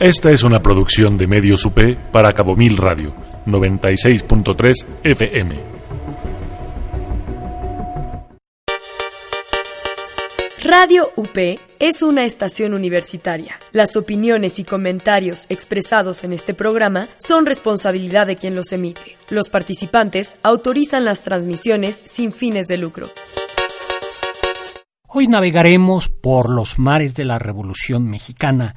Esta es una producción de Medios UP para Cabo Mil Radio, 96.3 FM. Radio UP es una estación universitaria. Las opiniones y comentarios expresados en este programa son responsabilidad de quien los emite. Los participantes autorizan las transmisiones sin fines de lucro. Hoy navegaremos por los mares de la Revolución Mexicana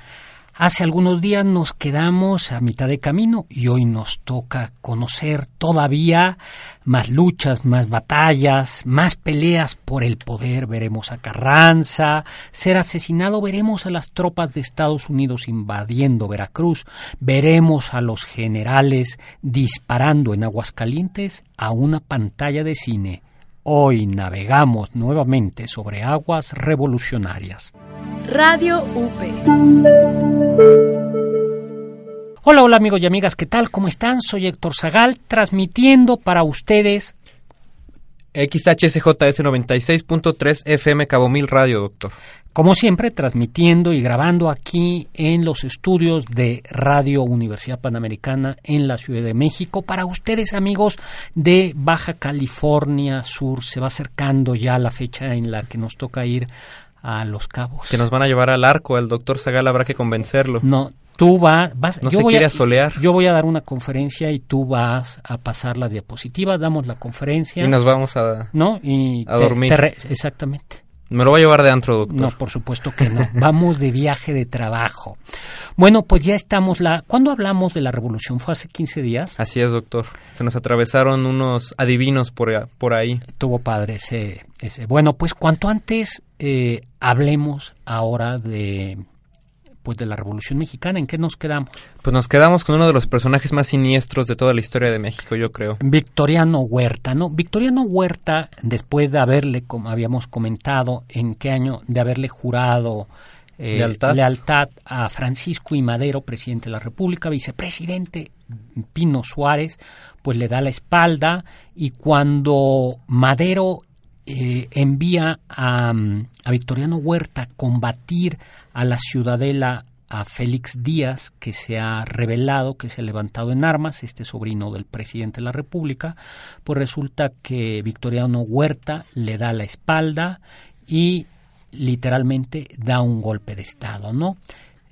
Hace algunos días nos quedamos a mitad de camino y hoy nos toca conocer todavía más luchas, más batallas, más peleas por el poder. Veremos a Carranza ser asesinado, veremos a las tropas de Estados Unidos invadiendo Veracruz, veremos a los generales disparando en aguas calientes a una pantalla de cine. Hoy navegamos nuevamente sobre aguas revolucionarias. Radio UP. Hola, hola amigos y amigas, ¿qué tal? ¿Cómo están? Soy Héctor Zagal, transmitiendo para ustedes XHSJS 96.3 FM Cabo Mil Radio, doctor. Como siempre, transmitiendo y grabando aquí en los estudios de Radio Universidad Panamericana en la Ciudad de México. Para ustedes, amigos de Baja California Sur, se va acercando ya la fecha en la que nos toca ir a Los Cabos. Que nos van a llevar al arco, el doctor Zagal habrá que convencerlo. No, tú vas, vas no yo se voy quiere a, solear. Yo voy a dar una conferencia y tú vas a pasar la diapositiva, damos la conferencia. Y nos vamos a, ¿no? y a dormir. exactamente. Me lo voy a llevar de antro, doctor. No, por supuesto que no. Vamos de viaje de trabajo. Bueno, pues ya estamos la... ¿Cuándo hablamos de la revolución? ¿Fue hace 15 días? Así es, doctor. Se nos atravesaron unos adivinos por, por ahí. Tuvo padre ese, ese. Bueno, pues cuanto antes eh, hablemos ahora de pues de la Revolución Mexicana. ¿En qué nos quedamos? Pues nos quedamos con uno de los personajes más siniestros de toda la historia de México, yo creo. Victoriano Huerta, ¿no? Victoriano Huerta, después de haberle, como habíamos comentado, en qué año, de haberle jurado eh, lealtad. lealtad a Francisco y Madero, presidente de la República, vicepresidente Pino Suárez, pues le da la espalda y cuando Madero eh, envía a, a, Victoriano Huerta combatir a la ciudadela a Félix Díaz, que se ha revelado, que se ha levantado en armas, este sobrino del presidente de la República, pues resulta que Victoriano Huerta le da la espalda y literalmente da un golpe de Estado, ¿no?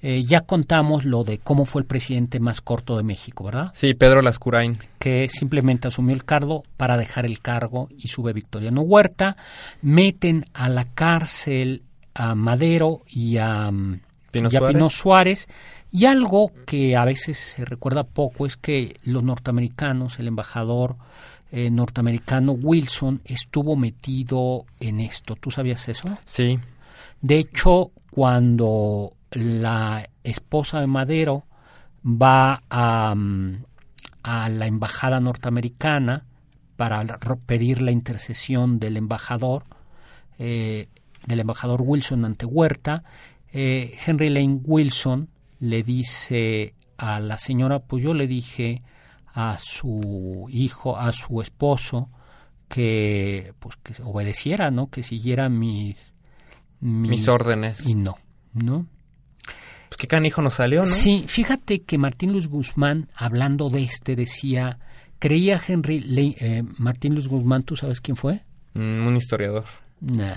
Eh, ya contamos lo de cómo fue el presidente más corto de México, ¿verdad? Sí, Pedro Lascurain. Que simplemente asumió el cargo para dejar el cargo y sube Victoriano Huerta. Meten a la cárcel a Madero y a, Pino, y a Suárez. Pino Suárez. Y algo que a veces se recuerda poco es que los norteamericanos, el embajador eh, norteamericano Wilson, estuvo metido en esto. ¿Tú sabías eso? Sí. De hecho, cuando la esposa de Madero va a, a, la embajada norteamericana para pedir la intercesión del embajador, eh, del embajador Wilson ante Huerta. Eh, Henry Lane Wilson le dice a la señora, pues yo le dije a su hijo, a su esposo, que pues que obedeciera, ¿no? Que siguiera mis, mis, mis órdenes. Y no, ¿no? Pues qué canijo nos salió, ¿no? Sí, fíjate que Martín Luis Guzmán, hablando de este, decía, creía Henry Le eh, Martín Luis Guzmán, ¿tú sabes quién fue? Mm, un historiador. Nah,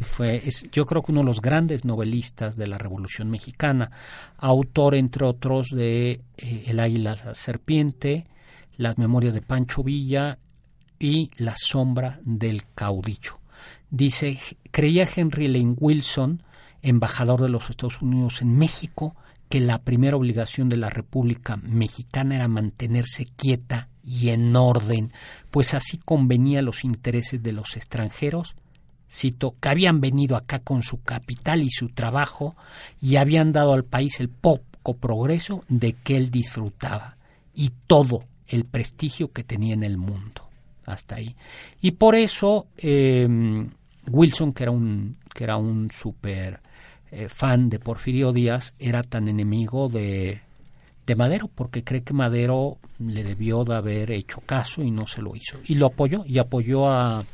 fue, es, yo creo que uno de los grandes novelistas de la Revolución Mexicana, autor, entre otros, de eh, El Águila la Serpiente, Las Memorias de Pancho Villa y La Sombra del Caudillo. Dice, creía Henry Lane Wilson, embajador de los Estados Unidos en México, que la primera obligación de la República Mexicana era mantenerse quieta y en orden, pues así convenía los intereses de los extranjeros, cito, que habían venido acá con su capital y su trabajo y habían dado al país el poco progreso de que él disfrutaba y todo el prestigio que tenía en el mundo. Hasta ahí. Y por eso eh, Wilson, que era un, que era un super eh, fan de Porfirio Díaz, era tan enemigo de, de Madero, porque cree que Madero le debió de haber hecho caso y no se lo hizo. Y lo apoyó, y apoyó a,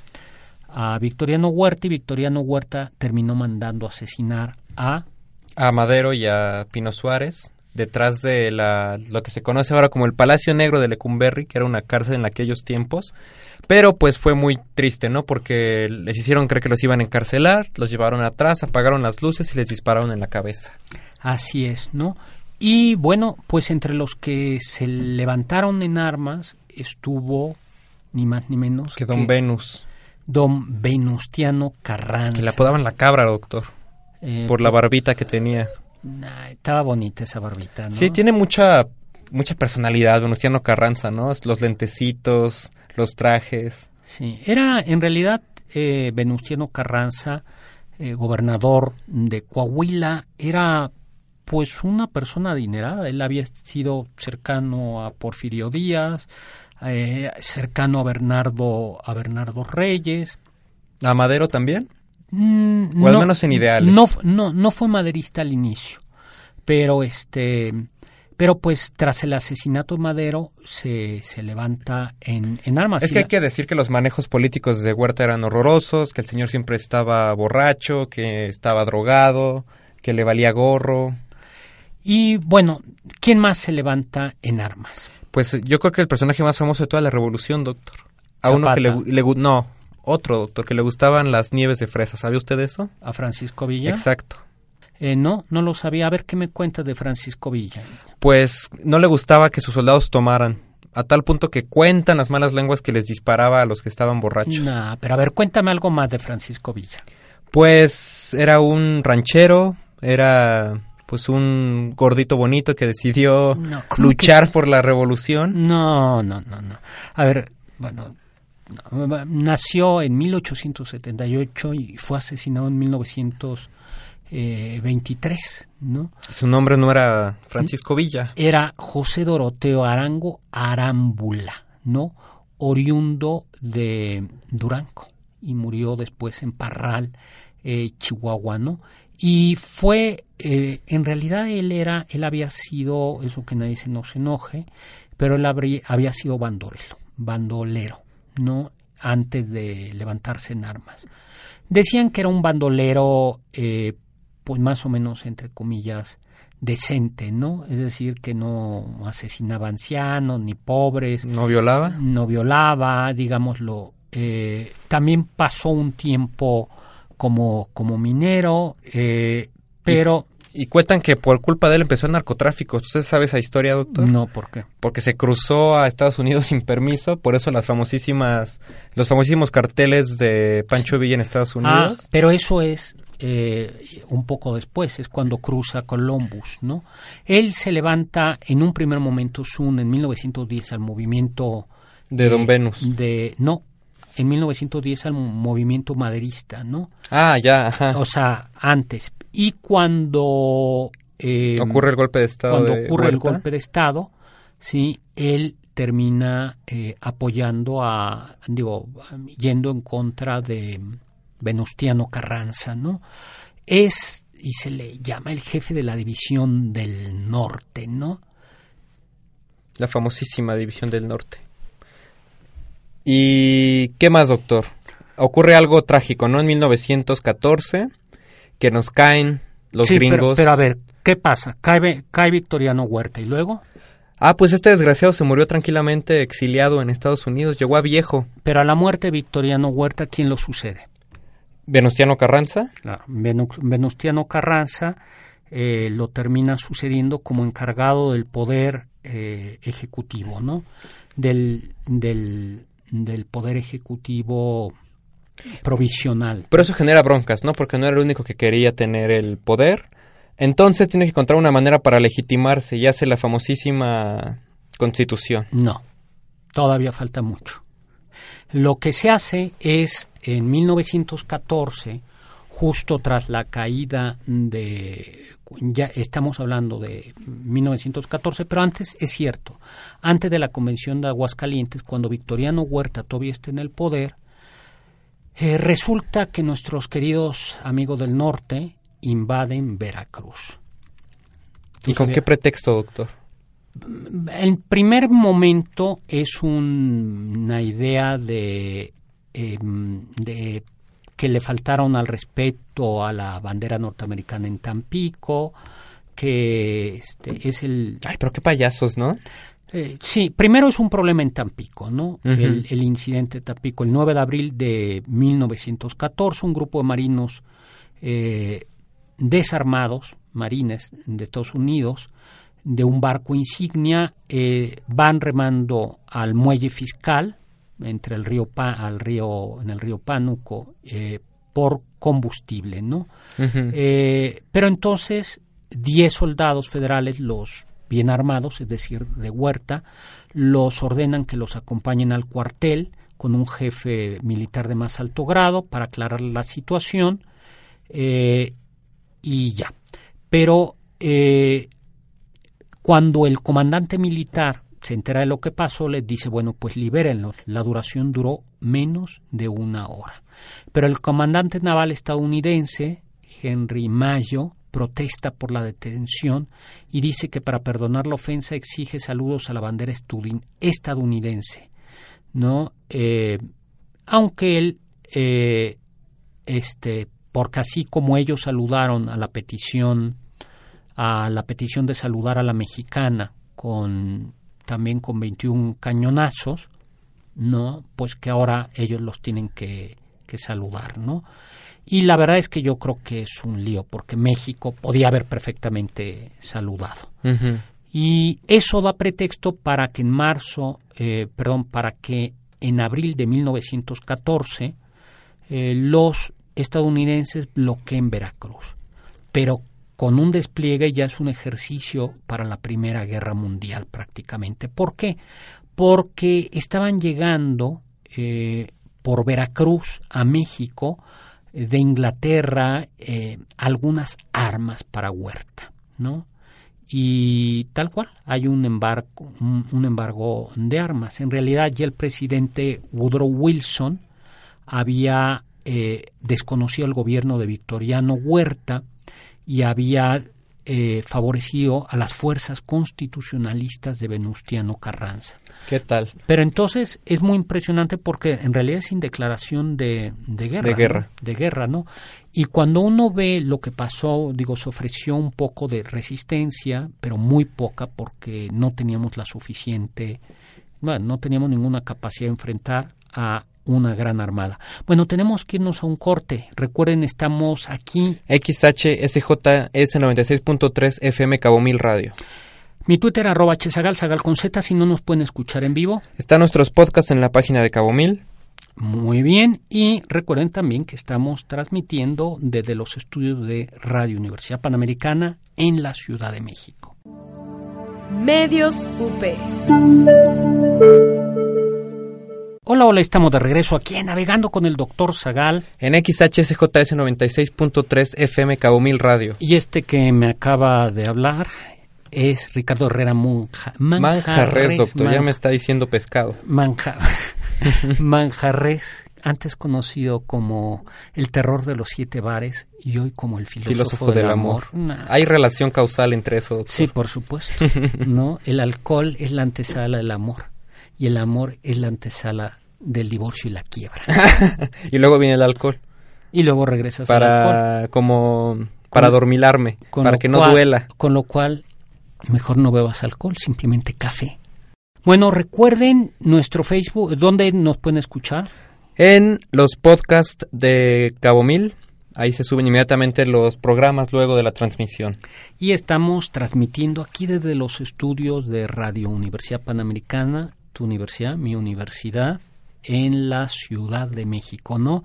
a Victoriano Huerta, y Victoriano Huerta terminó mandando asesinar a... A Madero y a Pino Suárez detrás de la, lo que se conoce ahora como el Palacio Negro de Lecumberri, que era una cárcel en aquellos tiempos. Pero pues fue muy triste, ¿no? Porque les hicieron creer que los iban a encarcelar, los llevaron atrás, apagaron las luces y les dispararon en la cabeza. Así es, ¿no? Y bueno, pues entre los que se levantaron en armas estuvo ni más ni menos que Don Venus. Don Venustiano Carranza. Que le apodaban la cabra, doctor. Eh, por la barbita que tenía. Estaba bonita esa barbita, ¿no? Sí, tiene mucha mucha personalidad Venustiano Carranza, ¿no? Los lentecitos, los trajes. Sí, era en realidad eh, Venustiano Carranza, eh, gobernador de Coahuila, era pues una persona adinerada. Él había sido cercano a Porfirio Díaz, eh, cercano a Bernardo, a Bernardo Reyes. ¿A Madero también? Mm, o al menos en ideales. No, no, no fue maderista al inicio, pero este pero pues tras el asesinato de Madero se, se levanta en, en armas. Es que hay que decir que los manejos políticos de Huerta eran horrorosos, que el señor siempre estaba borracho, que estaba drogado, que le valía gorro. Y bueno, ¿quién más se levanta en armas? Pues yo creo que el personaje más famoso de toda la revolución, doctor. A uno que le, le no, otro doctor que le gustaban las nieves de fresa, ¿sabe usted eso? A Francisco Villa. Exacto. Eh, no, no lo sabía. A ver qué me cuenta de Francisco Villa. Pues no le gustaba que sus soldados tomaran, a tal punto que cuentan las malas lenguas que les disparaba a los que estaban borrachos. Nah, pero a ver, cuéntame algo más de Francisco Villa. Pues era un ranchero, era pues un gordito bonito que decidió luchar por la revolución. No, no, no, no. A ver, bueno, nació en 1878 y fue asesinado en 1900 eh, 23, ¿no? Su nombre no era Francisco Villa. Era José Doroteo Arango Arámbula, ¿no? Oriundo de Durango y murió después en Parral, eh, Chihuahua, ¿no? Y fue, eh, en realidad él era, él había sido, eso que nadie se nos enoje, pero él habría, había sido bandolero, bandolero, ¿no? Antes de levantarse en armas. Decían que era un bandolero eh, pues más o menos entre comillas decente, ¿no? Es decir, que no asesinaba ancianos ni pobres. ¿No violaba? No violaba, digámoslo. Eh, también pasó un tiempo como, como minero, eh, pero... Y, cuentan que por culpa de él empezó el narcotráfico. ¿Usted sabe esa historia, doctor? No, ¿por qué? Porque se cruzó a Estados Unidos sin permiso, por eso las famosísimas, los famosísimos carteles de Pancho Villa en Estados ah, Unidos. Ah, pero eso es eh, un poco después, es cuando cruza Columbus, ¿no? Él se levanta en un primer momento, Sun, en 1910 al movimiento... De Don Venus. De, no, en 1910 al movimiento maderista, ¿no? Ah, ya, O sea, antes. Y cuando... Eh, ocurre el golpe de Estado. Cuando ocurre el golpe de Estado, sí, él termina eh, apoyando a, digo, yendo en contra de Venustiano Carranza, ¿no? Es, y se le llama el jefe de la división del norte, ¿no? La famosísima división del norte. ¿Y qué más, doctor? Ocurre algo trágico, ¿no? En 1914, que nos caen los gringos. Pero, a ver, ¿qué pasa? Cae, cae Victoriano Huerta y luego... Ah, pues este desgraciado se murió tranquilamente exiliado en Estados Unidos, llegó a viejo. Pero a la muerte de Victoriano Huerta, ¿quién lo sucede? Venustiano Carranza. Claro, Venustiano Carranza eh, lo termina sucediendo como encargado del poder eh, ejecutivo, ¿no? Del, del, del poder ejecutivo provisional. Pero eso genera broncas, ¿no? Porque no era el único que quería tener el poder. Entonces tiene que encontrar una manera para legitimarse y hace la famosísima constitución. No, todavía falta mucho. Lo que se hace es, en 1914, justo tras la caída de, ya estamos hablando de 1914, pero antes es cierto, antes de la Convención de Aguascalientes, cuando Victoriano Huerta todavía está en el poder, eh, resulta que nuestros queridos amigos del norte invaden Veracruz. ¿Y con qué pretexto, doctor? el primer momento es una idea de, em, de que le faltaron al respeto a la bandera norteamericana en Tampico, que este, es el... Ay, pero qué payasos, ¿no? Eh, sí, primero es un problema en Tampico, ¿no? El, el incidente de Tampico. El 9 de abril de 1914, un grupo de marinos eh, desarmados, marines de Estados Unidos, de un barco insignia, eh, van remando al muelle fiscal entre el río pa al río en el río Pánuco por combustible, ¿no? Pero entonces 10 soldados federales, los bien armados, es decir, de Huerta, los ordenan que los acompañen al cuartel con un jefe militar de más alto grado para aclarar la situación eh, y ya. Pero eh, cuando el comandante militar se entera de lo que pasó, les dice, bueno, pues libérenlos. La duración duró menos de una hora. Pero el comandante naval estadounidense, Henry Mayo, protesta por la detención y dice que para perdonar la ofensa exige saludos a la bandera estadounidense. ¿no? Eh, aunque él, eh, este, porque así como ellos saludaron a la petición, a la petición de saludar a la mexicana con también con 21 cañonazos, ¿no? Pues que ahora ellos los tienen que, que saludar, ¿no? Y la verdad es que yo creo que es un lío, porque México podía haber perfectamente saludado. Y eso da pretexto para que en marzo, eh, perdón, para que en abril de 1914 eh, los estadounidenses bloqueen Veracruz. Pero con un despliegue ya es un ejercicio para la Primera Guerra Mundial prácticamente. ¿Por qué? Porque estaban llegando eh, por Veracruz a México de Inglaterra eh, algunas armas para Huerta, ¿no? y tal cual hay un embargo un, embargo de armas en realidad ya el presidente Woodrow Wilson había eh, desconocido el gobierno de Victoriano Huerta y había eh, favorecido a las fuerzas constitucionalistas de Venustiano Carranza ¿Qué tal? pero entonces es muy impresionante porque en realidad es sin declaración de, de guerra. De guerra. ¿no? De guerra, ¿no? Y cuando uno ve lo que pasó, digo, se ofreció un poco de resistencia, pero muy poca porque no teníamos la suficiente, bueno, no teníamos ninguna capacidad de enfrentar a una gran armada. Bueno, tenemos que irnos a un corte. Recuerden, estamos aquí XHSJS 96.3 FM Cabo Mil Radio. Mi Twitter arroba chesagal, sagal con Z, si no nos pueden escuchar en vivo. Están nuestros podcasts en la página de Cabo Mil. Muy bien, y recuerden también que estamos transmitiendo desde los estudios de Radio Universidad Panamericana en la Ciudad de México. Medios UP. Hola, hola, estamos de regreso aquí en Navegando con el doctor Zagal En XHSJS 96.3 FM Cabo Mil Radio. y este que me acaba de hablar es Ricardo Herrera Monja, Manjarres, doctor, ya me está diciendo pescado. Manja- Manjarres, antes conocido como el terror de los siete bares y hoy como el filósofo, Filósofo del amor. Nah. Hay relación causal entre eso, doctor. Sí, por supuesto. ¿no? El alcohol es la antesala del amor y el amor es la antesala del divorcio y la quiebra. y luego viene el alcohol Y luego regresas al alcohol. para como para Con- dormilarme, Con para que no cual- duela. Con lo cual, mejor no bebas alcohol, simplemente café. Bueno, recuerden nuestro Facebook, ¿dónde nos pueden escuchar? En los podcasts de Cabo Mil, ahí se suben inmediatamente los programas luego de la transmisión. Y estamos transmitiendo aquí desde los estudios de Radio Universidad Panamericana, tu universidad, mi universidad, en la Ciudad de México, ¿no?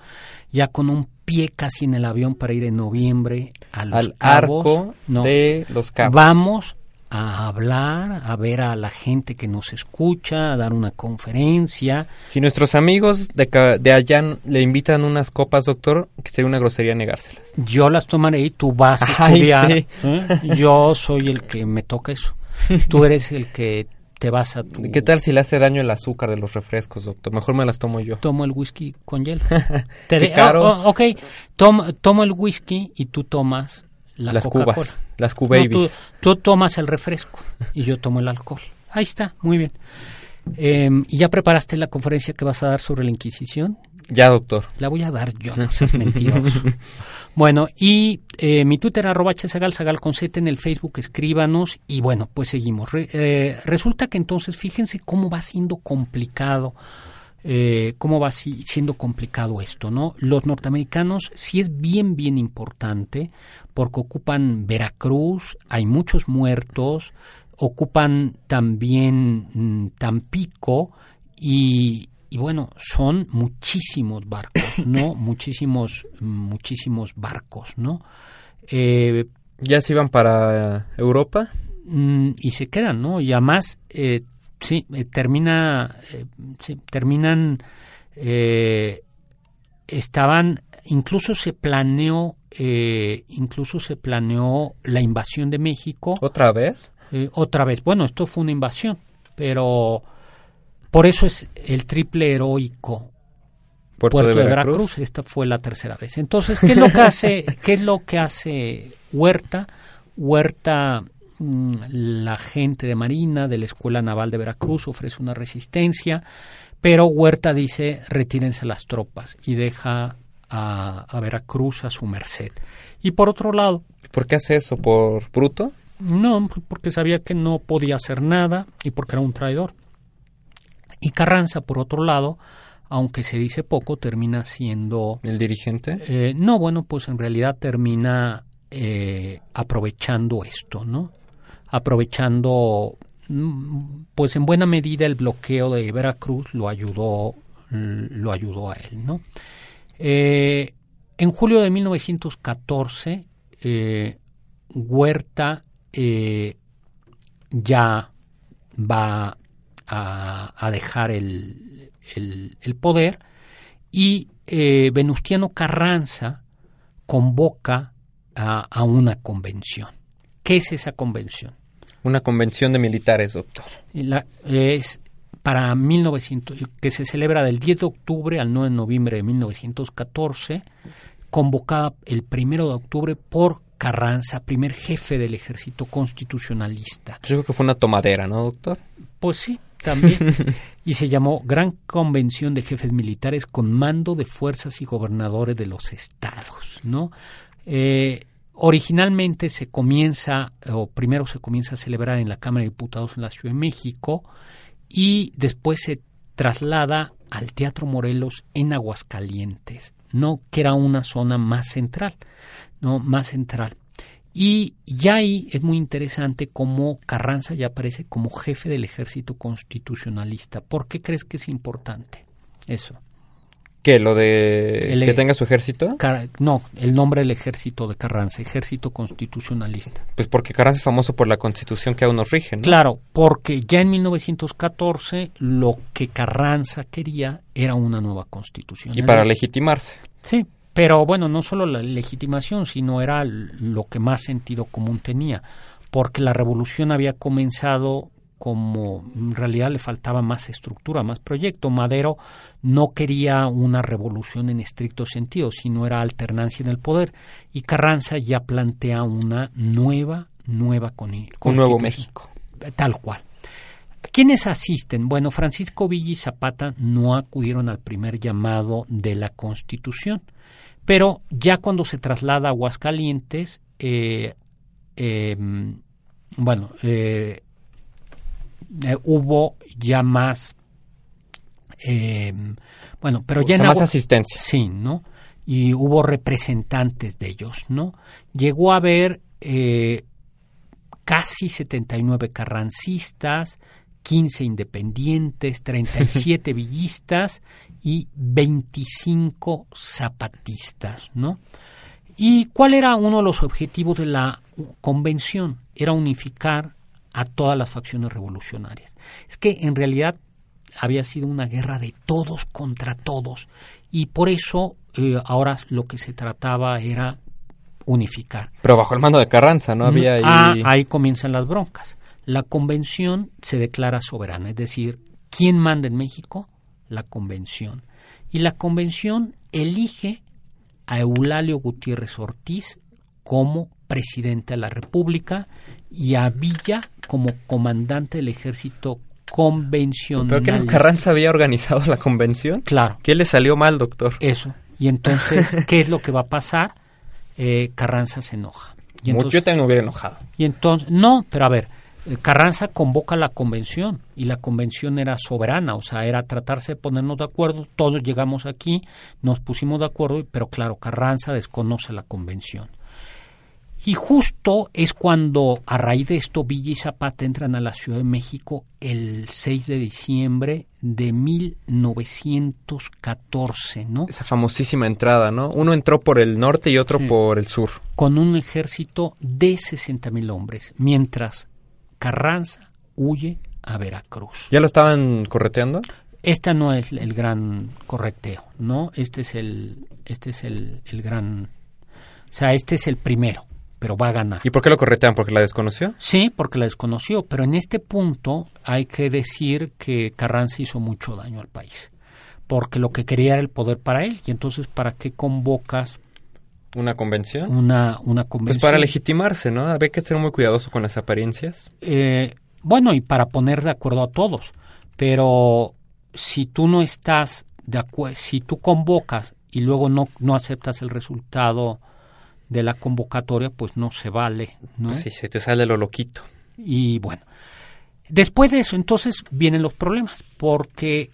Ya con un pie casi en el avión para ir en noviembre a los Al Cabos, arco ¿no? de los cabos. Vamos a hablar, a ver a la gente que nos escucha, a dar una conferencia. Si nuestros amigos de, de allá le invitan unas copas, doctor, que sería una grosería negárselas. Yo las tomaré y tú vas a Ay, estudiar. sí. ¿eh? Yo soy el que me toca eso. Tú eres el que te vas a tu... ¿Qué tal si le hace daño el azúcar de los refrescos, doctor? Mejor me las tomo yo. Tomo el whisky con hielo. Te Qué caro. oh, oh, ok, tomo el whisky y tú tomas la las cubas, las No, cubabies. tú, tú tomas el refresco y yo tomo el alcohol. Ahí está, muy bien. Eh, ¿Y ya preparaste la conferencia que vas a dar sobre la Inquisición? Ya, doctor. La voy a dar yo, no seas mentiroso. bueno, y eh, mi Twitter arroba hsagal, sagal con Z en el Facebook, escríbanos y bueno, pues seguimos. Eh, resulta que entonces, fíjense cómo va siendo complicado eh, cómo va siendo complicado esto, ¿no? Los norteamericanos sí es bien, bien importante porque ocupan Veracruz, hay muchos muertos, ocupan también mm, Tampico y, y bueno, son muchísimos barcos, ¿no? muchísimos, muchísimos barcos, ¿no? Eh, ¿Ya se iban para Europa? Mm, y se quedan, ¿no? Y además eh, sí, eh, termina, eh, terminan, eh, estaban, incluso se planeó, incluso se planeó la invasión de México. ¿Otra vez? otra vez. Bueno, esto fue una invasión, pero por eso es el triple heroico Puerto, de, Veracruz. Esta fue la tercera vez. Entonces, ¿qué es lo que hace, qué es lo que hace Huerta? Huerta la gente de Marina de la Escuela Naval de Veracruz ofrece una resistencia, pero Huerta dice retírense las tropas y deja a, Veracruz a su merced. Y por otro lado... ¿Por qué hace eso? ¿Por bruto? No, porque sabía que no podía hacer nada y porque era un traidor. Y Carranza, por otro lado, aunque se dice poco, termina siendo... ¿El dirigente? Eh, no, bueno, pues en realidad termina eh, aprovechando esto, ¿no? Aprovechando mm, pues en buena medida el bloqueo de Veracruz lo ayudó lo ayudó a él no eh, en julio de 1914 eh, Huerta eh, ya va a, dejar el, el, poder y Venustiano Carranza convoca a una convención. ¿Qué es esa convención? Una convención de militares, doctor. La, es para 1900, que se celebra del 10 de octubre al 9 de noviembre de 1914, convocada el 1 de octubre por Carranza, primer jefe del ejército constitucionalista. Yo creo que fue una tomadera, ¿no, doctor? Pues sí, también. y se llamó Gran Convención de Jefes Militares con mando de fuerzas y gobernadores de los estados, ¿no? Eh, Originalmente se comienza, o primero se comienza a celebrar en la Cámara de Diputados en la Ciudad de México y después se traslada al Teatro Morelos en Aguascalientes, no que era una zona más central, no más central. Y ya ahí es muy interesante cómo Carranza ya aparece como jefe del ejército constitucionalista. ¿Por qué crees que es importante eso? ¿Qué? ¿Lo de que tenga su ejército? no, el nombre del ejército de Carranza, ejército constitucionalista. Pues porque Carranza es famoso por la constitución que aún nos rige, ¿no? Claro, porque ya en 1914 lo que Carranza quería era una nueva constitución. Y para legitimarse. Sí, pero bueno, no solo la legitimación, sino era lo que más sentido común tenía, porque la revolución había comenzado como en realidad le faltaba más estructura, más proyecto. Madero no quería una revolución en estricto sentido, sino era alternancia en el poder. Y Carranza ya plantea una nueva, nueva con, Un nuevo México. Tal cual. ¿Quiénes asisten? Bueno, Francisco Villa y Zapata no acudieron al primer llamado de la Constitución, pero ya cuando se traslada a Aguascalientes, eh, em, bueno, eh, eh, hubo ya más, eh, bueno, pero ya más asistencia. Sí, ¿no? Y hubo representantes de ellos, ¿no? Llegó a haber eh, casi 79 carrancistas, 15 independientes, 37 villistas y 25 zapatistas, ¿no? ¿Y cuál era uno de los objetivos de la convención? Era unificar a todas las facciones revolucionarias. Es que en realidad había sido una guerra de todos contra todos y por eso eh, ahora lo que se trataba era unificar. Pero bajo el mando de Carranza, ¿no? Había ah, ahí... ahí comienzan las broncas. La convención se declara soberana, es decir, ¿quién manda en México? La convención. Y la convención elige a Eulalio Gutiérrez Ortiz como presidente de la República y a Villa como comandante del ejército convencionalistas. ¿Pero que Carranza había organizado la convención? Claro. ¿Qué le salió mal, doctor? Eso. Y entonces, ¿qué es lo que va a pasar? Eh, Carranza se enoja. Y entonces, Yo también me hubiera enojado. Y entonces, no, pero a ver, eh, Carranza convoca la convención y la convención era soberana, o sea, era tratarse de ponernos de acuerdo, todos llegamos aquí, nos pusimos de acuerdo, pero claro, Carranza desconoce la convención. Y justo es cuando a raíz de esto Villa y Zapata entran a la Ciudad de México el 6 de diciembre de 1914, ¿no? Esa famosísima entrada, ¿no? Uno entró por el norte y otro por el sur. Con un ejército de 60 mil hombres, mientras Carranza huye a Veracruz. ¿Ya lo estaban correteando? Esta no es el gran correteo, ¿no? Este es el, este es el, el gran, o sea, este es el primero pero va a ganar. ¿Y por qué lo corretean? ¿Porque la desconoció? Sí, porque la desconoció, pero en este punto hay que decir que Carranza hizo mucho daño al país, porque lo que quería era el poder para él, y entonces ¿para qué convocas ¿Una convención? Una, una convención. Pues para legitimarse, ¿no? Había que ser muy cuidadoso con las apariencias. Eh, bueno, y para poner de acuerdo a todos. Pero si tú no estás de acuerdo, si tú convocas y luego no, no aceptas el resultado de la convocatoria, pues no se vale, ¿no? Sí, se te sale lo loquito. Y bueno, después de eso, entonces vienen los problemas, porque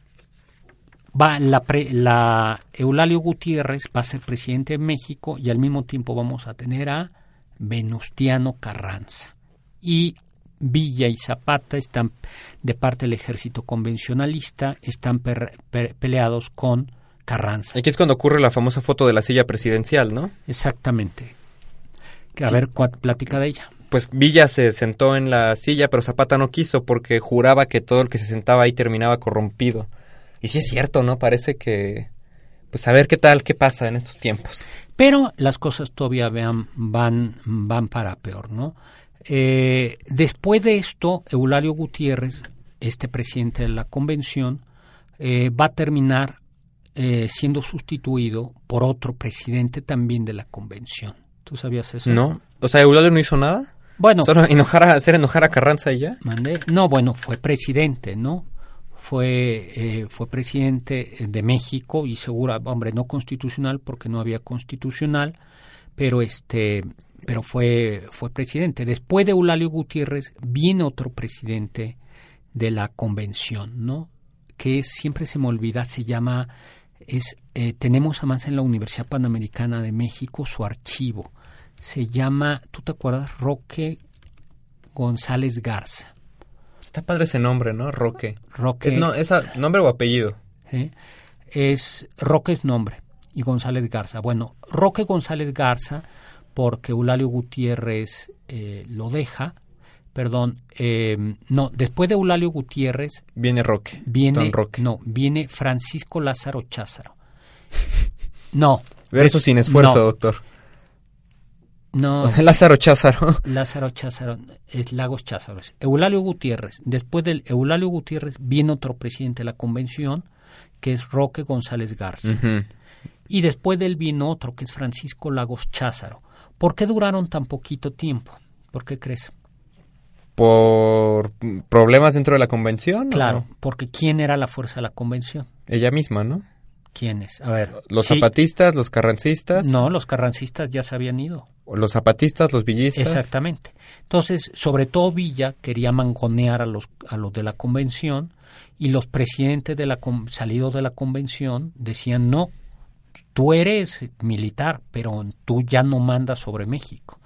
va la, la Eulalio Gutiérrez va a ser presidente de México y al mismo tiempo vamos a tener a Venustiano Carranza. Y Villa y Zapata están de parte del ejército convencionalista, están peleados con Carranza. Aquí es cuando ocurre la famosa foto de la silla presidencial, ¿no? Exactamente. A ver, ¿cuál plática de ella? Pues Villa se sentó en la silla, pero Zapata no quiso porque juraba que todo el que se sentaba ahí terminaba corrompido. Y sí es cierto, ¿no? Parece que... Pues a ver qué tal, qué pasa en estos tiempos. Pero las cosas todavía van, van, van para peor, ¿no? Eh, después de esto, Eulalio Gutiérrez, este presidente de la convención, eh, va a terminar eh, siendo sustituido por otro presidente también de la convención. ¿Tú sabías eso? No. O sea, Eulalio no hizo nada. Bueno. Solo enojar a, hacer enojar a Carranza y ya. No, bueno, fue presidente, ¿no? Fue, eh, fue presidente de México y segura, hombre, no constitucional porque no había constitucional, pero este, pero fue, fue presidente. Después de Eulalio Gutiérrez viene otro presidente de la convención, ¿no? Que siempre se me olvida, se llama es eh, tenemos además en la Universidad Panamericana de México su archivo. Se llama, ¿tú te acuerdas? Roque González Garza. Está padre ese nombre, ¿no? Roque. Roque. ¿Es, no, ¿es nombre o apellido? Es Roque es nombre y González Garza. Bueno, Roque González Garza, porque Eulalio Gutiérrez eh, lo deja, perdón, eh, no, después de Eulalio Gutiérrez viene Roque, viene Roque. no, viene Francisco Lázaro Cházaro. No, verso sin esfuerzo, doctor. No, Lázaro Cházaro. Lázaro Cházaro es Lagos Cházaro. Eulalio Gutiérrez. Después del Eulalio Gutiérrez viene otro presidente de la convención que es Roque González Garza. Y después del vino otro que es Francisco Lagos Cházaro. ¿Por qué duraron tan poquito tiempo? ¿Por qué crees? Por problemas dentro de la convención. Claro, porque ¿quién era la fuerza de la convención? Ella misma, ¿no? ¿Quiénes? A ver. Los zapatistas, los carrancistas. No, los carrancistas ya se habían ido. Los zapatistas, los villistas. Exactamente. Entonces, sobre todo Villa quería mangonear a los, a los de la convención y los presidentes de la salidos de la convención decían no, tú eres militar, pero tú ya no mandas sobre México.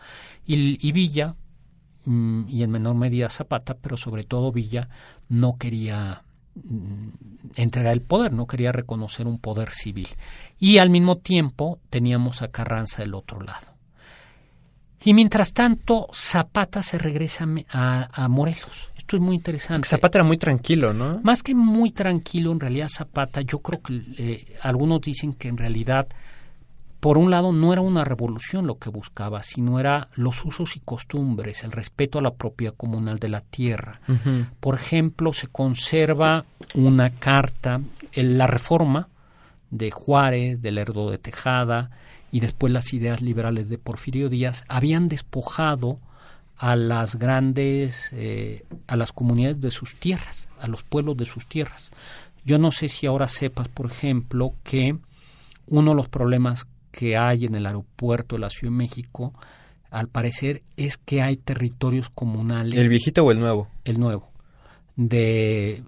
Y, y Villa, Mm, y en menor medida Zapata, pero sobre todo Villa no quería mm, entregar el poder, no quería reconocer un poder civil. Y al mismo tiempo teníamos a Carranza del otro lado. Y mientras tanto, Zapata se regresa a, Morelos. Esto es muy interesante. Zapata era muy tranquilo, ¿no? Más que muy tranquilo, en realidad Zapata, yo creo que eh, algunos dicen que en realidad por un lado, no era una revolución lo que buscaba, sino era los usos y costumbres, el respeto a la propiedad comunal de la tierra. Por ejemplo, se conserva una carta, en la reforma de Juárez, del Lerdo de Tejada y después las ideas liberales de Porfirio Díaz habían despojado a las grandes, eh, a las comunidades de sus tierras, a los pueblos de sus tierras. Yo no sé si ahora sepas, por ejemplo, que uno de los problemas que hay en el aeropuerto de la Ciudad de México, al parecer, es que hay territorios comunales. ¿El viejito o el nuevo? El nuevo. De,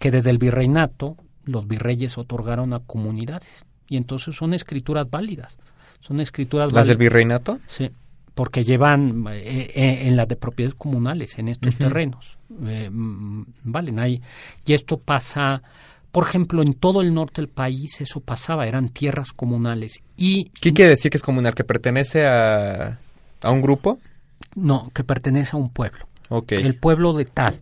que desde el virreinato los virreyes otorgaron a comunidades. Y entonces son escrituras válidas. Son escrituras ¿Las del virreinato? Sí, porque llevan eh, eh, en las de propiedades comunales, en estos terrenos. Eh, valen ahí. Y esto pasa, por ejemplo, en todo el norte del país eso pasaba, eran tierras comunales. y ¿Qué quiere decir que es comunal? ¿Que pertenece a, a un grupo? No, que pertenece a un pueblo. Okay. El pueblo de tal.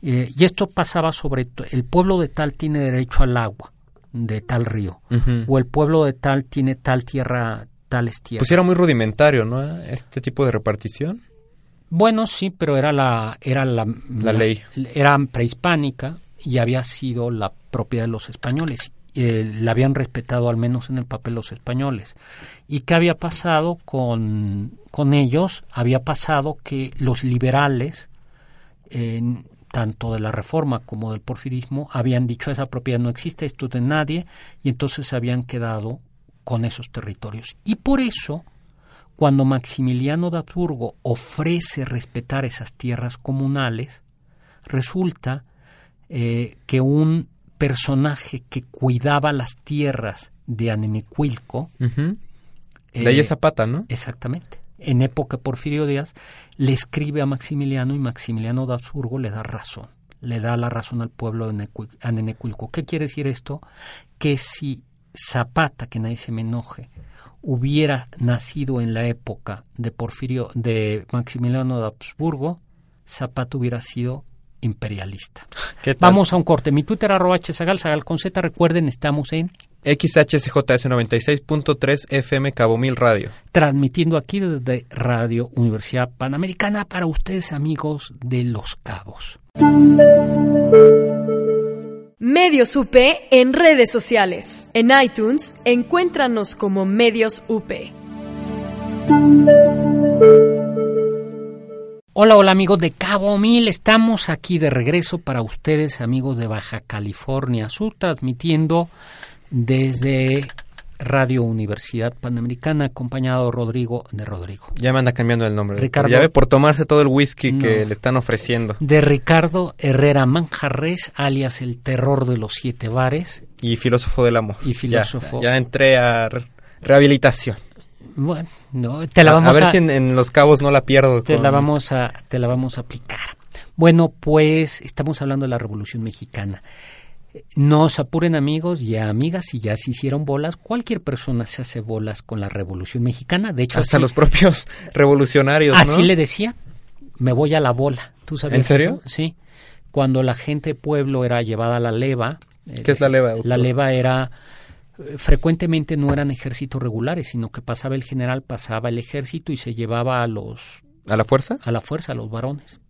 y esto pasaba sobre todo, el pueblo de tal tiene derecho al agua de tal río, o el pueblo de tal tiene tal tierra, tales tierras. Pues era muy rudimentario, ¿no? Este tipo de repartición. Bueno, sí, pero era la era la, la, ley. Era prehispánica y había sido la propiedad de los españoles. Eh, la habían respetado al menos en el papel los españoles. ¿Y qué había pasado con, con ellos? Había pasado que los liberales, en tanto de la reforma como del porfirismo, habían dicho esa propiedad no existe, esto es de nadie, y entonces se habían quedado con esos territorios. Y por eso, cuando Maximiliano de Habsburgo ofrece respetar esas tierras comunales, resulta eh, que un personaje que cuidaba las tierras de Anenecuilco, uh eh, Zapata, ¿no? Exactamente en época Porfirio Díaz, le escribe a Maximiliano y Maximiliano de Habsburgo le da razón, le da la razón al pueblo de Anenecuilco. ¿Qué quiere decir esto? Que si Zapata, que nadie se me enoje, hubiera nacido en la época de Porfirio, de Maximiliano de Habsburgo, Zapata hubiera sido imperialista. Vamos a un corte. Mi Twitter arroba hsagal, sagal con Z. Recuerden, estamos en XHCJS 96.3 FM Cabo Mil Radio. Transmitiendo aquí desde Radio Universidad Panamericana para ustedes amigos de Los Cabos. Medios UP en redes sociales. En iTunes, encuéntranos como Medios UP. Hola, hola amigos de Cabo Mil, estamos aquí de regreso para ustedes amigos de Baja California Sur, transmitiendo desde Radio Universidad Panamericana, acompañado Rodrigo de Rodrigo. Ya me anda cambiando el nombre. Ricardo, ya ve por tomarse todo el whisky que le están ofreciendo. De Ricardo Herrera Manjarres, alias el terror de los siete bares. Y filósofo del amor. Y filósofo. Ya, entré a rehabilitación. Bueno, no, te la vamos a, ver si en, los cabos no la pierdo. Te la vamos a, te la vamos a aplicar. Bueno, pues estamos hablando de la Revolución Mexicana. No os apuren amigos y amigas si ya se hicieron bolas. Cualquier persona se hace bolas con la Revolución Mexicana. De hecho, hasta los propios revolucionarios. Así le decía, me voy a la bola. ¿Tú sabes ¿En serio? Sí. Cuando la gente pueblo era llevada a la leva. ¿Qué es la leva? La leva era eh, frecuentemente no eran ejércitos regulares, sino que pasaba el general, pasaba el ejército y se llevaba a los a la fuerza, a la fuerza, a los varones.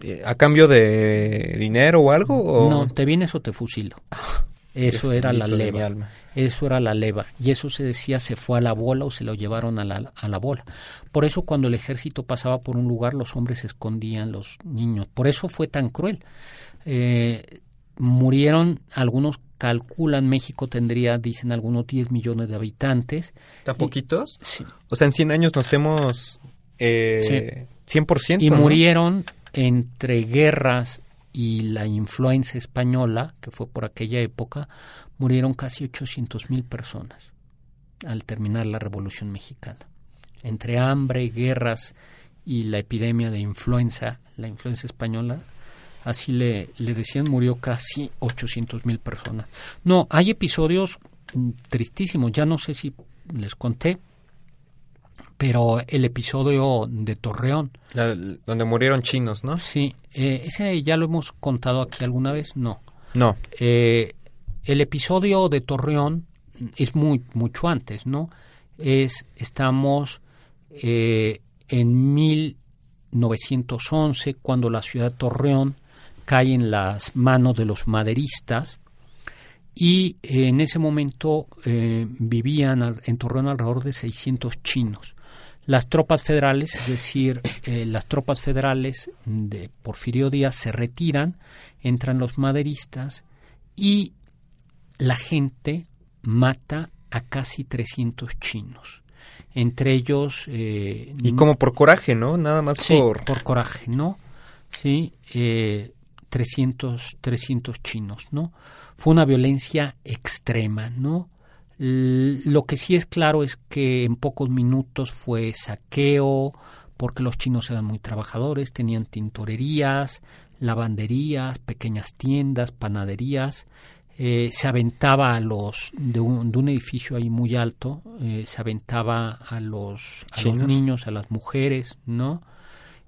Eh, ¿A cambio de dinero o algo? O... No, te vienes o te fusilo. Ah, eso era la leva. Eso era la leva. Y eso se decía se fue a la bola o se lo llevaron a la, a la bola. Por eso cuando el ejército pasaba por un lugar los hombres se escondían, los niños. Por eso fue tan cruel. Eh, murieron, algunos calculan, México tendría, dicen algunos 10 millones de habitantes. ¿Tan poquitos? Sí. O sea, en 100 años nos hemos... Eh, 100%. Y murieron entre guerras y la influencia española, que fue por aquella época, murieron casi 800 mil personas al terminar la Revolución Mexicana. Entre hambre, guerras y la epidemia de influenza, la influenza española, así le, le decían, murió casi 800 mil personas. No, hay episodios mm, tristísimos, ya no sé si les conté, pero el episodio de Torreón. donde murieron chinos, ¿no? Sí, eh, ese ya lo hemos contado aquí alguna vez, no. No. Eh, el episodio de Torreón es muy mucho antes, ¿no? Es estamos eh, en 1911 cuando la ciudad de Torreón cae en las manos de los maderistas y en ese momento vivían en Torreón alrededor de 600 chinos Las tropas federales, es decir, eh, las tropas federales de Porfirio Díaz se retiran, entran los maderistas y la gente mata a casi 300 chinos. Entre ellos... Eh, y como por coraje, ¿no? Nada más sí, por... por coraje, ¿no? Sí, eh, 300, 300 chinos, ¿no? Fue una violencia extrema, ¿no? Lo que sí es claro es que en pocos minutos fue saqueo, porque los chinos eran muy trabajadores, tenían tintorerías, lavanderías, pequeñas tiendas, panaderías, eh, se aventaba a los de un, de un edificio ahí muy alto, eh, se aventaba a los, a los niños, a las mujeres, ¿no?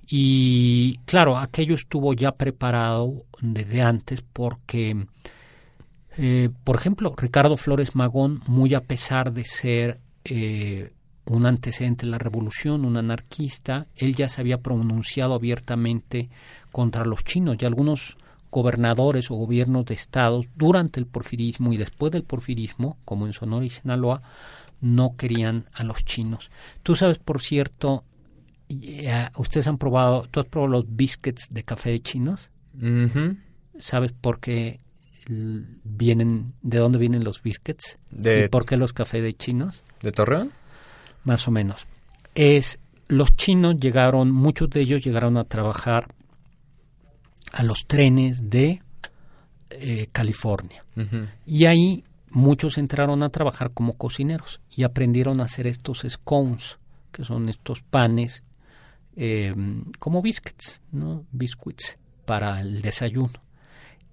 Y claro, aquello estuvo ya preparado desde antes porque eh, por ejemplo, Ricardo Flores Magón, muy a pesar de ser eh, un antecedente de la revolución, un anarquista, él ya se había pronunciado abiertamente contra los chinos y algunos gobernadores o gobiernos de estados durante el porfirismo y después del porfirismo, como en Sonora y Sinaloa, no querían a los chinos. Tú sabes, por cierto, ustedes han probado, ¿tú has probado los biscuits de café de chinos? ¿Sabes por qué vienen, de dónde vienen los biscuits de, y por qué los cafés de chinos. ¿De Torreón? Más o menos. Es los chinos llegaron, muchos de ellos llegaron a trabajar a los trenes de eh, California. Y ahí muchos entraron a trabajar como cocineros y aprendieron a hacer estos scones, que son estos panes eh, como biscuits, ¿no? Biscuits para el desayuno.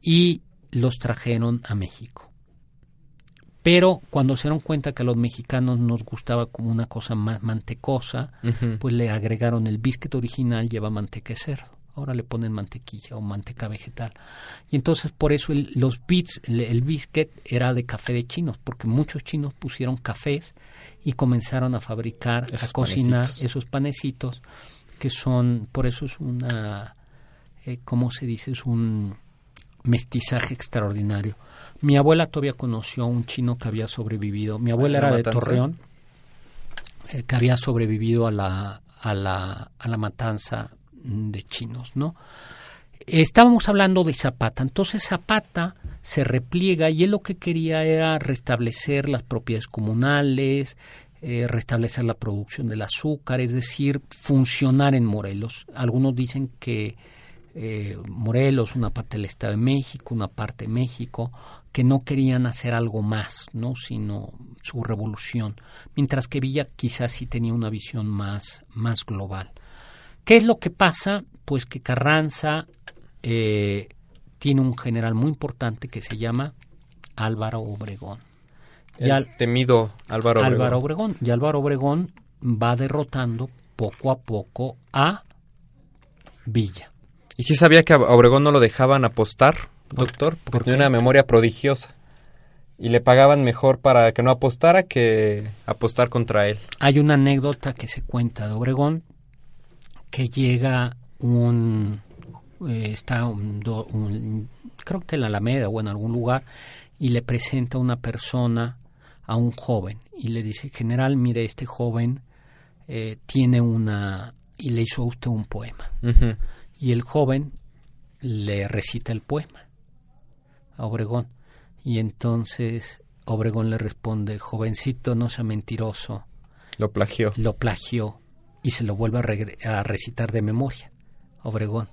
Y los trajeron a México. Pero cuando se dieron cuenta que a los mexicanos nos gustaba como una cosa más mantecosa, pues le agregaron el biscuit original, lleva manteca de cerdo. Ahora le ponen mantequilla o manteca vegetal. Y entonces por eso los bits, el, biscuit era de café de chinos, porque muchos chinos pusieron cafés y comenzaron a fabricar, a cocinar esos panecitos, que son, por eso es una, eh, ¿cómo se dice? Es un mestizaje extraordinario. Mi abuela todavía conoció a un chino que había sobrevivido. Mi abuela era de Torreón, eh, que había sobrevivido a la, a la, a la matanza de chinos, ¿no? Estábamos hablando de Zapata. Entonces Zapata se repliega y él lo que quería era restablecer las propiedades comunales, eh, restablecer la producción del azúcar, es decir, funcionar en Morelos. Algunos dicen que eh, Morelos, una parte del Estado de México, una parte de México, que no querían hacer algo más, ¿no? sino su revolución, mientras que Villa quizás sí tenía una visión más, más global. ¿Qué es lo que pasa? Pues que Carranza eh, tiene un general muy importante que se llama Álvaro Obregón. El temido Álvaro Obregón. Álvaro Obregón. Y Álvaro Obregón va derrotando poco a poco a Villa. ¿Y si sabía que a Obregón no lo dejaban apostar, doctor? Porque tenía una memoria prodigiosa. Y le pagaban mejor para que no apostara que apostar contra él. Hay una anécdota que se cuenta de Obregón, que llega un... Eh, está un, creo que en la Alameda o en algún lugar, y le presenta una persona a un joven y le dice, general, mire, este joven eh, tiene una... y le hizo a usted un poema y el joven le recita el poema a Obregón. Y entonces Obregón le responde, jovencito, no sea mentiroso. Lo plagió. Lo plagió y se lo vuelve a, recitar de memoria, Obregón.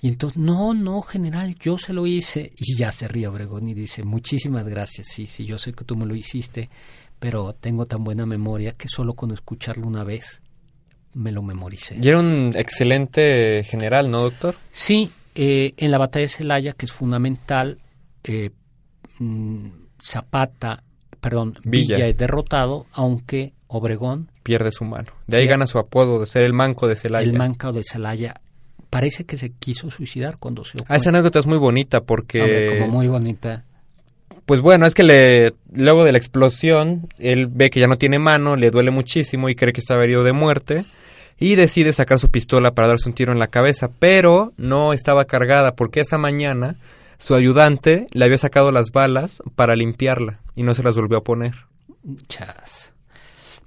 Y entonces, no, no, general, yo se lo hice. Y ya se ríe Obregón y dice, muchísimas gracias, sí, sí, yo sé que tú me lo hiciste, pero tengo tan buena memoria que solo con escucharlo una vez me lo memoricé. Y era un excelente general, ¿no, doctor? Sí, eh, en la batalla de Celaya, que es fundamental, eh, mm, Zapata, perdón, Villa. es derrotado, aunque Obregón pierde su mano. De ahí gana su apodo de ser el manco de Celaya. El manco de Celaya. Parece que se quiso suicidar cuando se Ah, esa anécdota es muy bonita porque... como muy bonita. Pues bueno, es que le, luego de la explosión, él ve que ya no tiene mano, le duele muchísimo y cree que está herido de muerte y decide sacar su pistola para darse un tiro en la cabeza, pero no estaba cargada porque esa mañana su ayudante le había sacado las balas para limpiarla y no se las volvió a poner. Chas.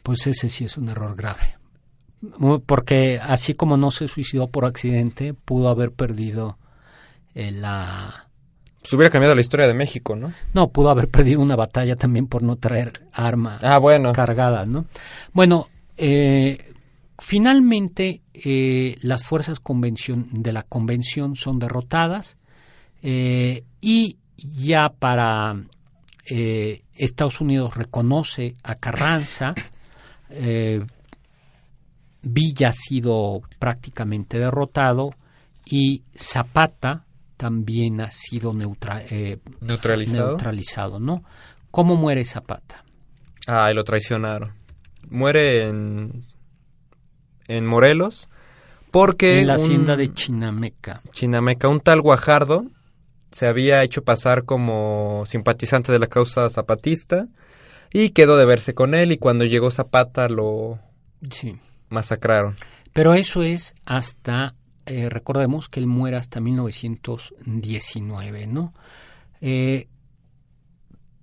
Pues ese sí es un error grave. Porque así como no se suicidó por accidente, pudo haber perdido eh, la... Se hubiera cambiado la historia de México, ¿no? No, pudo haber perdido una batalla también por no traer arma ah, bueno. cargada, ¿no? Bueno, eh, finalmente eh, las fuerzas convención, de la convención son derrotadas y ya para Estados Unidos reconoce a Carranza, Villa ha sido prácticamente derrotado y Zapata también ha sido eh, neutralizado. neutralizado, ¿no? ¿Cómo muere Zapata? Ah, y lo traicionaron. Muere en, en Morelos porque... En la hacienda de Chinameca. Chinameca, un tal Guajardo se había hecho pasar como simpatizante de la causa zapatista y quedó de verse con él y cuando llegó Zapata lo... Sí masacraron. Pero eso es hasta, eh, recordemos que él muere hasta 1919, ¿no? Eh,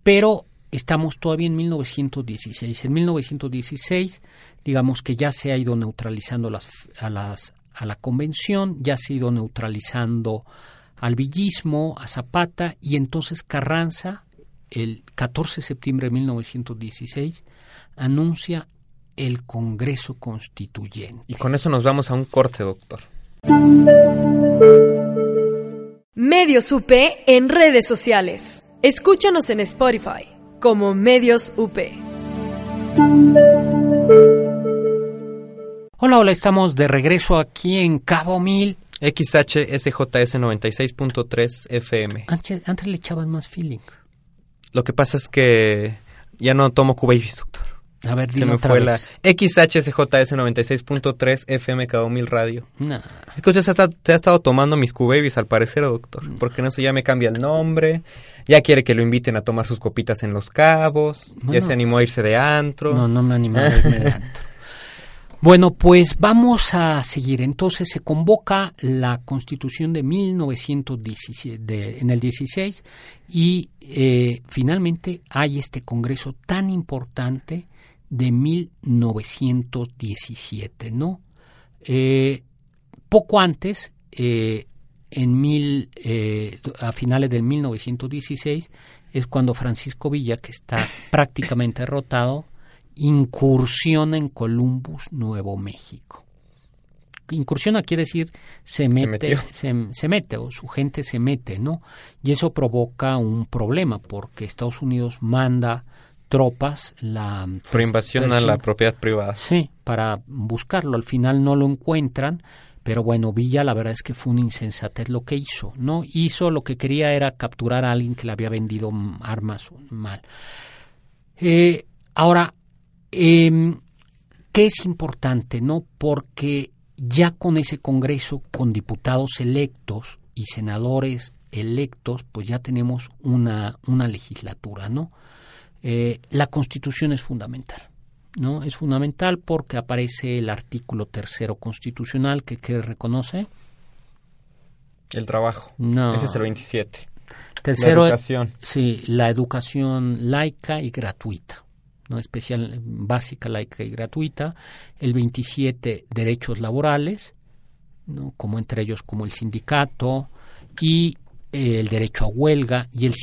pero estamos todavía en 1916. En 1916, digamos que ya se ha ido neutralizando las, a, a la convención, ya se ha ido neutralizando al villismo, a Zapata, y entonces Carranza, el 14 de septiembre de 1916, anuncia el Congreso Constituyente. Y con eso nos vamos a un corte, doctor. Medios UP en redes sociales. Escúchanos en Spotify como Medios UP. Hola, hola, estamos de regreso aquí en Cabo Mil. XHSJS 96.3 FM. Antes, antes le echaban más feeling. Lo que pasa es que ya no tomo Cubaibis, doctor. A ver, Se me fue la XHSJS 96.3 FM Cabo Mil Radio. Nah. Es que usted se ha, estado tomando mis Q-Babies al parecer, doctor. Porque en eso ya me cambia el nombre. Ya quiere que lo inviten a tomar sus copitas en Los Cabos. ya se animó a irse de antro. No, no me animó a irme de antro. Bueno, pues vamos a seguir. Entonces se convoca la Constitución de 1917, en el 16 y eh, finalmente hay este Congreso tan importante de 1917, ¿no? Eh, poco antes, eh, en mil, eh, a finales del 1916, es cuando Francisco Villa, que está prácticamente derrotado, incursiona en Columbus, Nuevo México. Incursiona quiere decir se mete, se, se, mete o su gente se mete, ¿no? Y eso provoca un problema porque Estados Unidos manda tropas la por pues, invasión a la propiedad privada. Sí, para buscarlo. Al final no lo encuentran, pero bueno, Villa la verdad es que fue una insensatez lo que hizo, ¿no? Hizo lo que quería era capturar a alguien que le había vendido armas mal. Eh, ahora, eh, ¿qué es importante, no? Porque ya con ese Congreso, con diputados electos y senadores electos, pues ya tenemos una, una legislatura, ¿no? Eh, la Constitución es fundamental. ¿no? Es fundamental porque aparece el artículo tercero constitucional que, que reconoce. El trabajo. No. Ese es el 27. Tercero, la educación. Sí, la educación laica y gratuita. ¿no? Especial, básica, laica y gratuita. El 27, derechos laborales, ¿no? como entre ellos como el sindicato. Y el derecho a huelga y el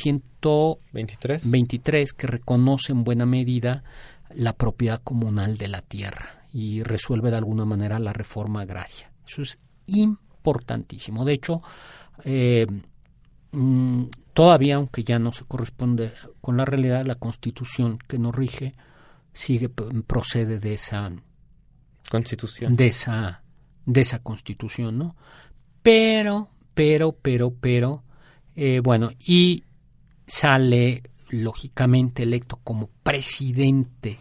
123 23, que reconoce en buena medida la propiedad comunal de la tierra y resuelve de alguna manera la reforma agraria. Eso es importantísimo. De hecho, eh, mm, todavía, aunque ya no se corresponde con la realidad, la constitución que nos rige sigue procede de esa constitución de esa de esa constitución, ¿no? Pero, pero, pero, pero eh, bueno, y sale lógicamente electo como presidente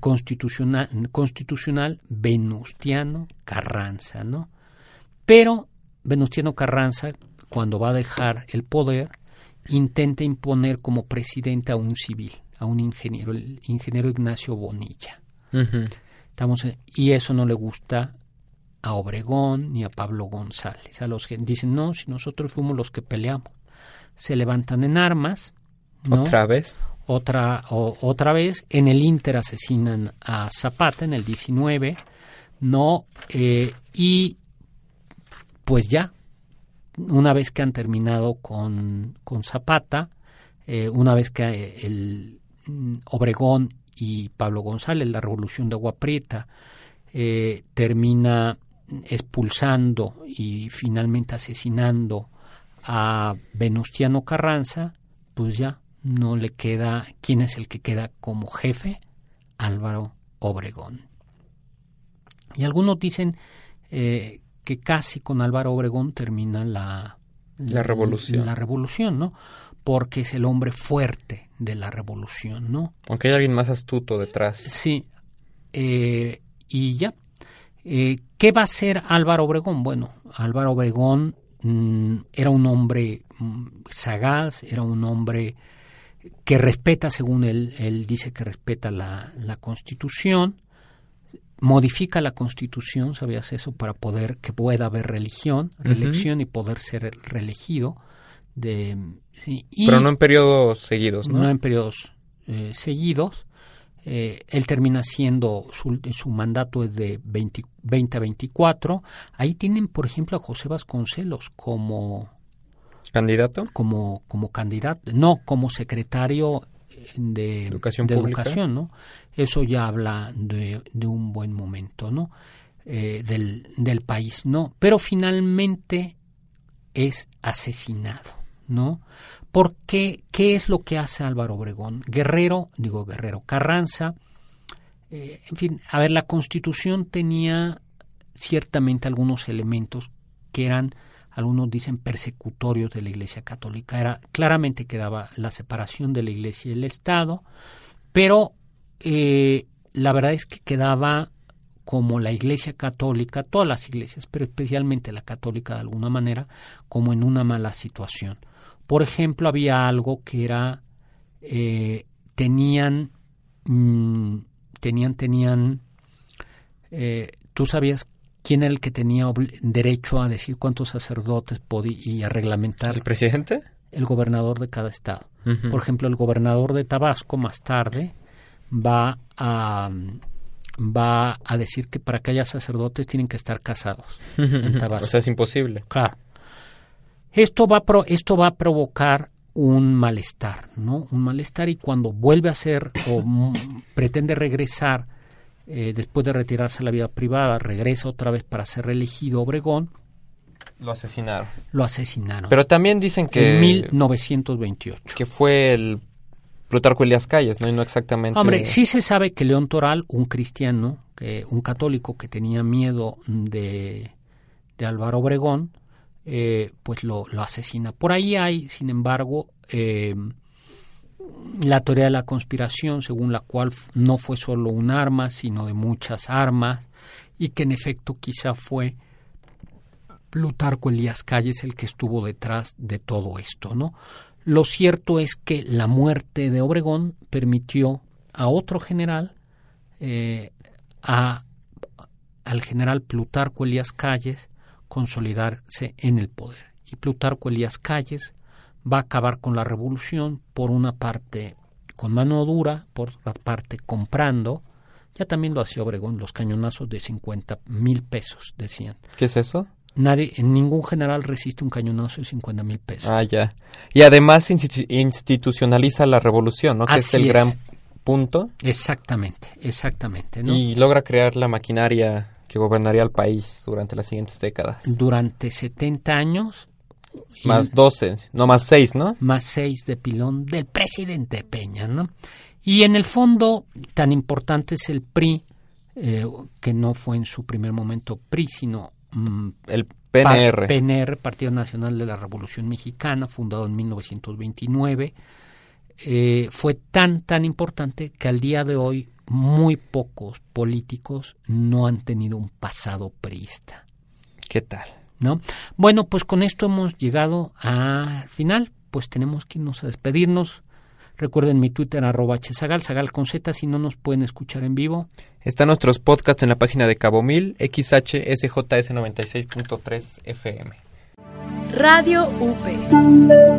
constitucional, constitucional Venustiano Carranza, ¿no? Pero Venustiano Carranza, cuando va a dejar el poder, intenta imponer como presidente a un civil, a un ingeniero, el ingeniero Ignacio Bonilla. Estamos y eso no le gusta a Obregón ni a Pablo González. A los que dicen, no, si nosotros fuimos los que peleamos. Se levantan en armas. ¿Otra vez? Otra, otra vez. En el Inter asesinan a Zapata en el 19. ¿no? Eh, y pues ya, una vez que han terminado con, con Zapata, eh, una vez que el mm, Obregón y Pablo González, la revolución de Agua Prieta, eh, termina expulsando y finalmente asesinando a Venustiano Carranza, pues ya no le queda, ¿quién es el que queda como jefe? Álvaro Obregón. Y algunos dicen eh, que casi con Álvaro Obregón termina la, la, revolución. La revolución, ¿no? Porque es el hombre fuerte de la revolución, ¿no? Aunque hay alguien más astuto detrás. Sí. Eh, y ya. Eh, ¿Qué va a hacer Álvaro Obregón? Bueno, Álvaro Obregón era un hombre mm, sagaz, era un hombre que respeta, según él, él dice que respeta la, la Constitución, modifica la constitución, ¿sabías eso? Para poder que pueda haber religión, reelección y poder ser reelegido. De, Pero no en periodos seguidos, ¿no? No en periodos eh, seguidos. Eh, él termina siendo, su, su mandato es de 20, 20 a 24. Ahí tienen, por ejemplo, a José Vasconcelos como... ¿Candidato? Como, como candidato, no, como secretario de educación, de pública. educación, ¿no? Eso ya habla de, de un buen momento, ¿no? Eh, del, del país, ¿no? Pero finalmente es asesinado, ¿no? ¿Por qué? ¿Qué es lo que hace Álvaro Obregón? Guerrero, digo Guerrero, Carranza, eh, en fin, a ver, la Constitución tenía ciertamente algunos elementos que eran algunos dicen persecutorios de la Iglesia Católica. Era claramente quedaba la separación de la Iglesia y el Estado, pero eh, la verdad es que quedaba como la Iglesia Católica, todas las iglesias, pero especialmente la católica de alguna manera, como en una mala situación. Por ejemplo, había algo que era eh, tenían mmm, tenían tenían eh, tú sabías quién era el que tenía derecho a decir cuántos sacerdotes podía y a reglamentar. ¿El presidente? El gobernador de cada estado. Uh -huh. Por ejemplo, el gobernador de Tabasco más tarde va a va a decir que para que haya sacerdotes tienen que estar casados en Tabasco. o sea, es imposible. Claro. Esto va pro, esto va a provocar un malestar, ¿no? Un malestar y cuando vuelve a ser o pretende regresar eh, después de retirarse a la vida privada, regresa otra vez para ser reelegido Obregón. Lo asesinaron. Lo asesinaron. Pero también dicen que... En 1928. Que fue el Plutarco Elías Calles, ¿no? Y no exactamente... Hombre, sí se sabe que León Toral, un cristiano, que, un católico que tenía miedo de, de Álvaro Obregón, eh, pues lo, asesina. Por ahí hay, sin embargo, eh, la teoría de la conspiración, según la cual no fue solo un arma, sino de muchas armas, y que en efecto quizá fue Plutarco Elías Calles el que estuvo detrás de todo esto, ¿no? Lo cierto es que la muerte de Obregón permitió a otro general, eh, a, al general Plutarco Elías Calles, consolidarse en el poder. Y Plutarco Elías Calles va a acabar con la revolución, por una parte con mano dura, por otra parte comprando, ya también lo hacía Obregón, los cañonazos de 50 mil pesos, decían. ¿Qué es eso? Nadie, ningún general resiste un cañonazo de 50 mil pesos. Ah, ya. Y además institucionaliza la revolución, ¿no? Que Así es el es. gran punto. Exactamente, exactamente. ¿no? Y logra crear la maquinaria que gobernaría el país durante las siguientes décadas. Durante 70 años. Más 12, no más 6, ¿no? Más 6 de pilón del presidente Peña, ¿no? Y en el fondo, tan importante es el PRI, eh, que no fue en su primer momento PRI, sino mm, el PNR. PNR, Partido Nacional de la Revolución Mexicana, fundado en 1929. Eh, fue tan, tan importante que al día de hoy muy pocos políticos no han tenido un pasado priista. ¿Qué tal? ¿No? Bueno, pues con esto hemos llegado al final. Pues tenemos que irnos a despedirnos. Recuerden mi Twitter, arroba hsagal, sagal con z, si no nos pueden escuchar en vivo. Están nuestros podcasts en la página de Cabo Mil, XHSJS 96.3 FM. Radio UP.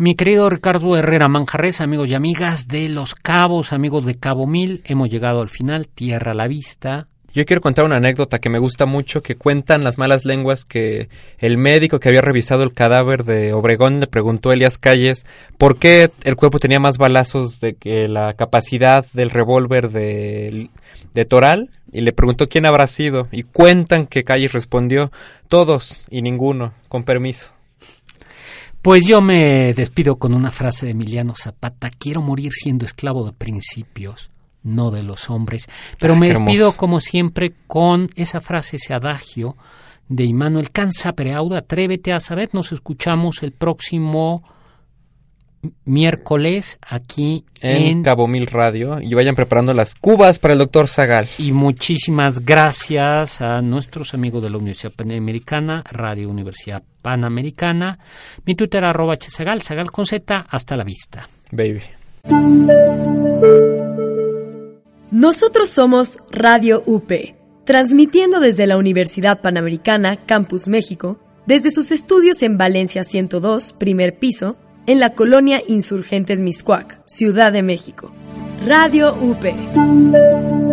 Mi querido Ricardo Herrera Manjarres, amigos y amigas de Los Cabos, amigos de Cabo Mil, hemos llegado al final, tierra a la vista. Yo quiero contar una anécdota que me gusta mucho, que cuentan las malas lenguas que el médico que había revisado el cadáver de Obregón le preguntó a Elias Calles por qué el cuerpo tenía más balazos de que la capacidad del revólver de, de Toral y le preguntó quién habrá sido y cuentan que Calles respondió todos y ninguno, con permiso. Pues yo me despido con una frase de Emiliano Zapata, quiero morir siendo esclavo de principios, no de los hombres. Pero Ah, me despido como siempre con esa frase, ese adagio de Immanuel Cansa Preauda, atrévete a saber, nos escuchamos el próximo miércoles aquí En, en... Cabo Mil Radio y vayan preparando las cubas para el doctor Zagal. y muchísimas gracias a nuestros amigos de la Universidad Panamericana, Radio Universidad Panamericana, mi Twitter arroba hsagal, sagal con z, hasta la vista. Baby. Nosotros somos Radio UP, transmitiendo desde la Universidad Panamericana, Campus México, desde sus estudios en Valencia 102, primer piso, en la colonia Insurgentes Miscuac, Ciudad de México. Radio UP.